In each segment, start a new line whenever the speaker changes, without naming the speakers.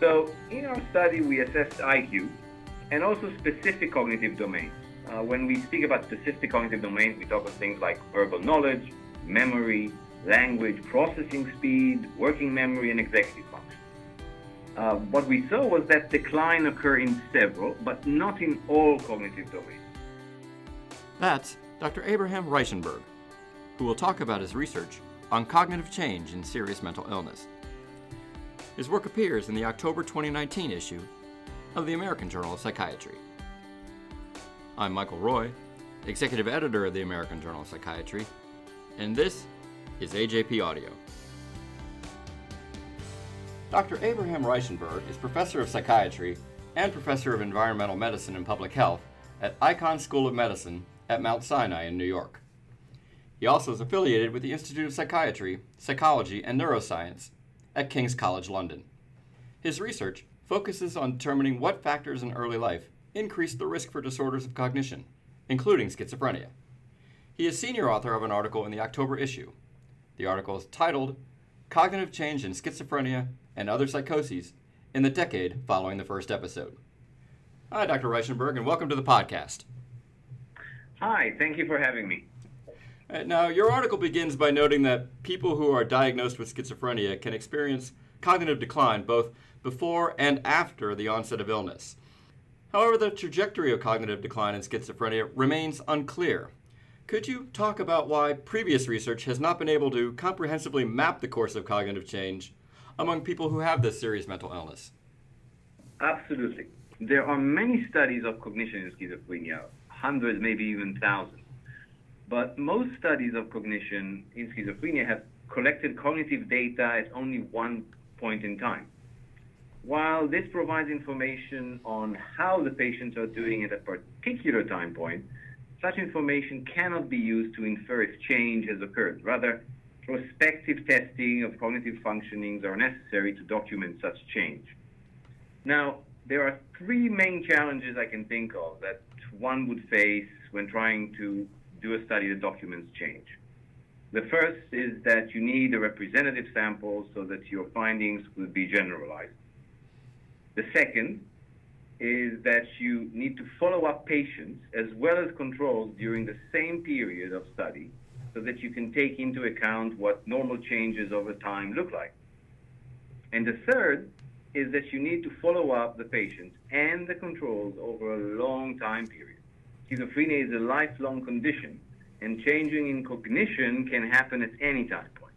So, in our study, we assessed IQ and also specific cognitive domains. Uh, when we speak about specific cognitive domains, we talk of things like verbal knowledge, memory, language processing speed, working memory, and executive function. Uh, what we saw was that decline occur in several, but not in all cognitive domains.
That's Dr. Abraham Reichenberg, who will talk about his research on cognitive change in serious mental illness. His work appears in the October 2019 issue of the American Journal of Psychiatry. I'm Michael Roy, executive editor of the American Journal of Psychiatry, and this is AJP Audio. Dr. Abraham Reichenberg is professor of psychiatry and professor of environmental medicine and public health at Icahn School of Medicine at Mount Sinai in New York. He also is affiliated with the Institute of Psychiatry, Psychology, and Neuroscience at King's College London. His research focuses on determining what factors in early life increase the risk for disorders of cognition, including schizophrenia. He is senior author of an article in the October issue. The article is titled Cognitive Change in Schizophrenia and Other Psychoses in the Decade Following the First Episode. Hi, Dr. Reichenberg, and welcome to the podcast.
Hi, thank you for having me.
Uh, now, your article begins by noting that people who are diagnosed with schizophrenia can experience cognitive decline both before and after the onset of illness. However, the trajectory of cognitive decline in schizophrenia remains unclear. Could you talk about why previous research has not been able to comprehensively map the course of cognitive change among people who have this serious mental illness?
Absolutely. There are many studies of cognition in schizophrenia, hundreds, maybe even thousands. But most studies of cognition in schizophrenia have collected cognitive data at only one point in time. While this provides information on how the patients are doing at a particular time point, such information cannot be used to infer if change has occurred. Rather, prospective testing of cognitive functionings are necessary to document such change. Now, there are three main challenges I can think of that one would face when trying to do a study that documents change. The first is that you need a representative sample so that your findings will be generalized. The second is that you need to follow up patients as well as controls during the same period of study so that you can take into account what normal changes over time look like. And the third is that you need to follow up the patients and the controls over a long time period. Schizophrenia is a lifelong condition, and changing in cognition can happen at any time point.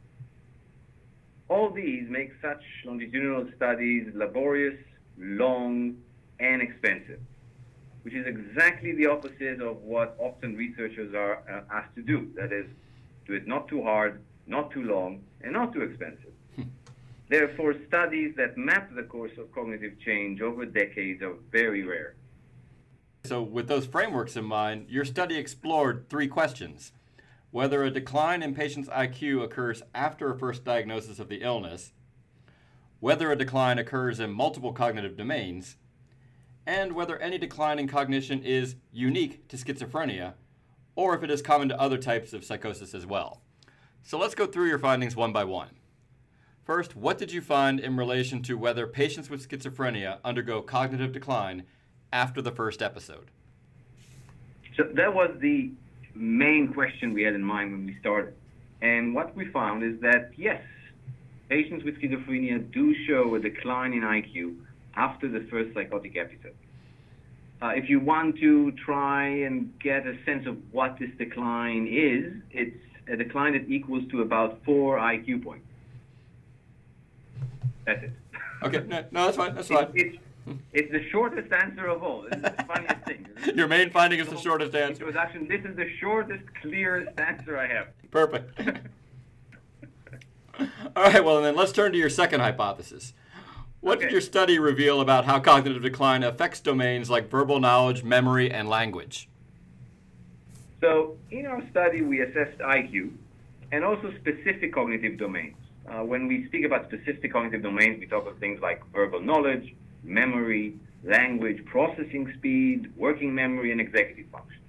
All these make such longitudinal studies laborious long, and expensive, which is exactly the opposite of what often researchers are uh, asked to do. That is, do it not too hard, not too long, and not too expensive. Therefore, studies that map the course of cognitive change over decades are very rare.
So, with those frameworks in mind, your study explored three questions whether a decline in patients' IQ occurs after a first diagnosis of the illness, whether a decline occurs in multiple cognitive domains, and whether any decline in cognition is unique to schizophrenia, or if it is common to other types of psychosis as well. So let's go through your findings one by one. First, what did you find in relation to whether patients with schizophrenia undergo cognitive decline after the first episode?
So that was the main question we had in mind when we started. And what we found is that yes, patients with schizophrenia do show a decline in IQ after the first psychotic episode. Uh, if you want to try and get a sense of what this decline is, it's a decline that equals to about four IQ points. That's it.
Okay, no, no that's fine. That's fine.
It's, it's the shortest answer of all. It's the funniest thing.
Your main finding is the shortest answer.
Introduction. This is the shortest, clearest answer I have.
Perfect. All right, well, then let's turn to your second hypothesis. What okay. did your study reveal about how cognitive decline affects domains like verbal knowledge, memory, and language?
So, in our study, we assessed IQ and also specific cognitive domains. Uh, when we speak about specific cognitive domains, we talk of things like verbal knowledge, memory, language processing speed, working memory, and executive function.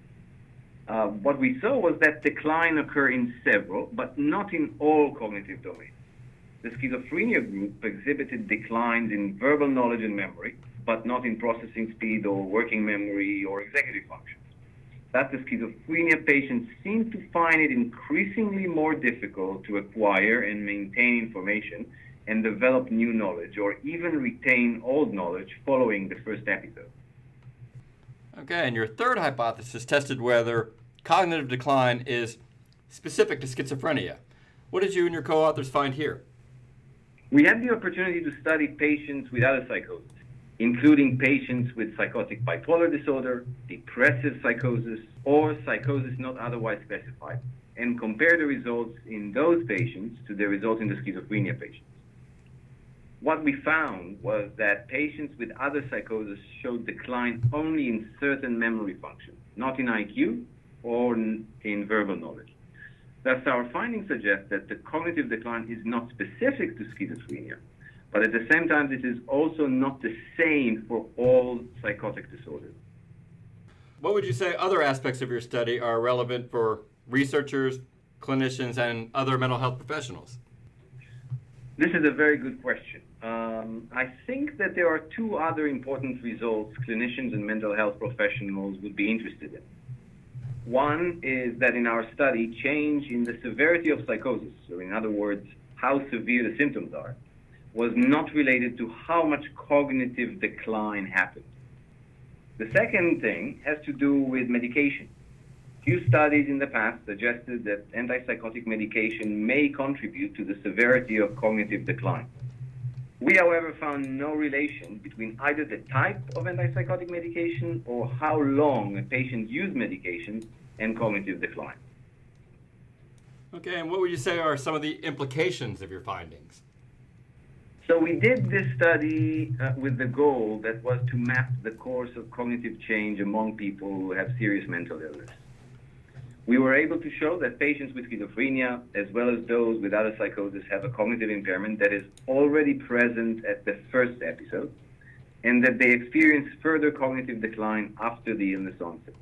Uh, what we saw was that decline occur in several, but not in all cognitive domains. the schizophrenia group exhibited declines in verbal knowledge and memory, but not in processing speed or working memory or executive functions. That the schizophrenia patients seem to find it increasingly more difficult to acquire and maintain information and develop new knowledge or even retain old knowledge following the first episode.
Okay, and your third hypothesis tested whether cognitive decline is specific to schizophrenia. What did you and your co authors find here?
We had the opportunity to study patients with other psychosis, including patients with psychotic bipolar disorder, depressive psychosis, or psychosis not otherwise specified, and compare the results in those patients to the results in the schizophrenia patients. What we found was that patients with other psychosis showed decline only in certain memory functions, not in IQ or in verbal knowledge. Thus, our findings suggest that the cognitive decline is not specific to schizophrenia, but at the same time, this is also not the same for all psychotic disorders.
What would you say other aspects of your study are relevant for researchers, clinicians, and other mental health professionals?
This is a very good question. Um, I think that there are two other important results clinicians and mental health professionals would be interested in. One is that in our study, change in the severity of psychosis, or in other words, how severe the symptoms are, was not related to how much cognitive decline happened. The second thing has to do with medication. Few studies in the past suggested that antipsychotic medication may contribute to the severity of cognitive decline. We, however, found no relation between either the type of antipsychotic medication or how long a patient used medication and cognitive decline.
Okay, and what would you say are some of the implications of your findings?
So we did this study uh, with the goal that was to map the course of cognitive change among people who have serious mental illness. We were able to show that patients with schizophrenia, as well as those with other psychosis, have a cognitive impairment that is already present at the first episode, and that they experience further cognitive decline after the illness onset.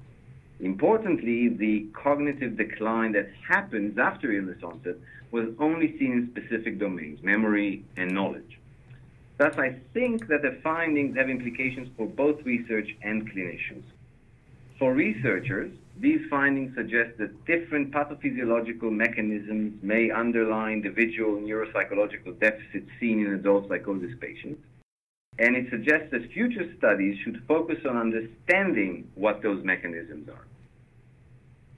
Importantly, the cognitive decline that happens after illness onset was only seen in specific domains, memory and knowledge. Thus, I think that the findings have implications for both research and clinicians. For researchers, these findings suggest that different pathophysiological mechanisms may underlie individual neuropsychological deficits seen in adult psychosis patients. And it suggests that future studies should focus on understanding what those mechanisms are.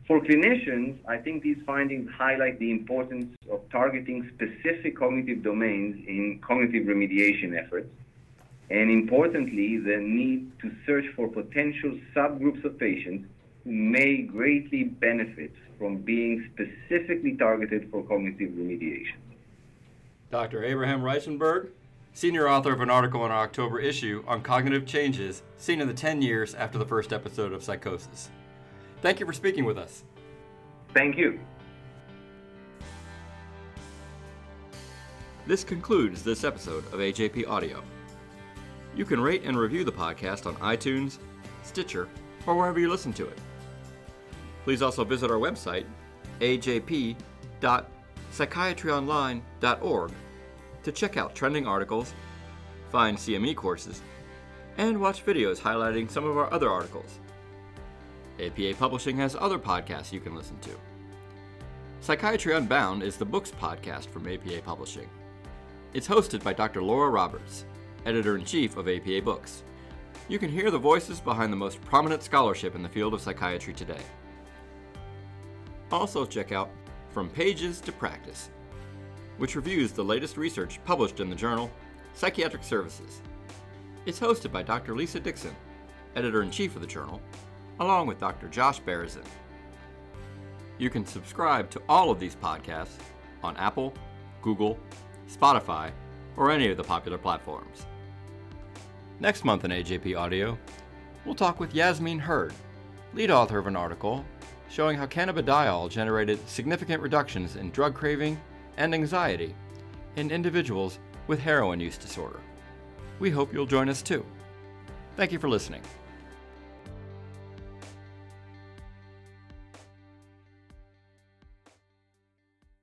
For clinicians, I think these findings highlight the importance of targeting specific cognitive domains in cognitive remediation efforts, and importantly, the need to search for potential subgroups of patients who may greatly benefit from being specifically targeted for cognitive remediation.
Dr. Abraham Reichenberg, senior author of an article in our October issue on cognitive changes seen in the 10 years after the first episode of psychosis. Thank you for speaking with us.
Thank you.
This concludes this episode of AJP Audio. You can rate and review the podcast on iTunes, Stitcher, or wherever you listen to it. Please also visit our website, ajp.psychiatryonline.org, to check out trending articles, find CME courses, and watch videos highlighting some of our other articles. APA Publishing has other podcasts you can listen to. Psychiatry Unbound is the books podcast from APA Publishing. It's hosted by Dr. Laura Roberts, editor in chief of APA Books. You can hear the voices behind the most prominent scholarship in the field of psychiatry today. Also, check out From Pages to Practice, which reviews the latest research published in the journal Psychiatric Services. It's hosted by Dr. Lisa Dixon, editor in chief of the journal, along with Dr. Josh Berezin. You can subscribe to all of these podcasts on Apple, Google, Spotify, or any of the popular platforms. Next month in AJP Audio, we'll talk with Yasmin Hurd, lead author of an article showing how cannabidiol generated significant reductions in drug craving and anxiety in individuals with heroin use disorder. We hope you'll join us too. Thank you for listening.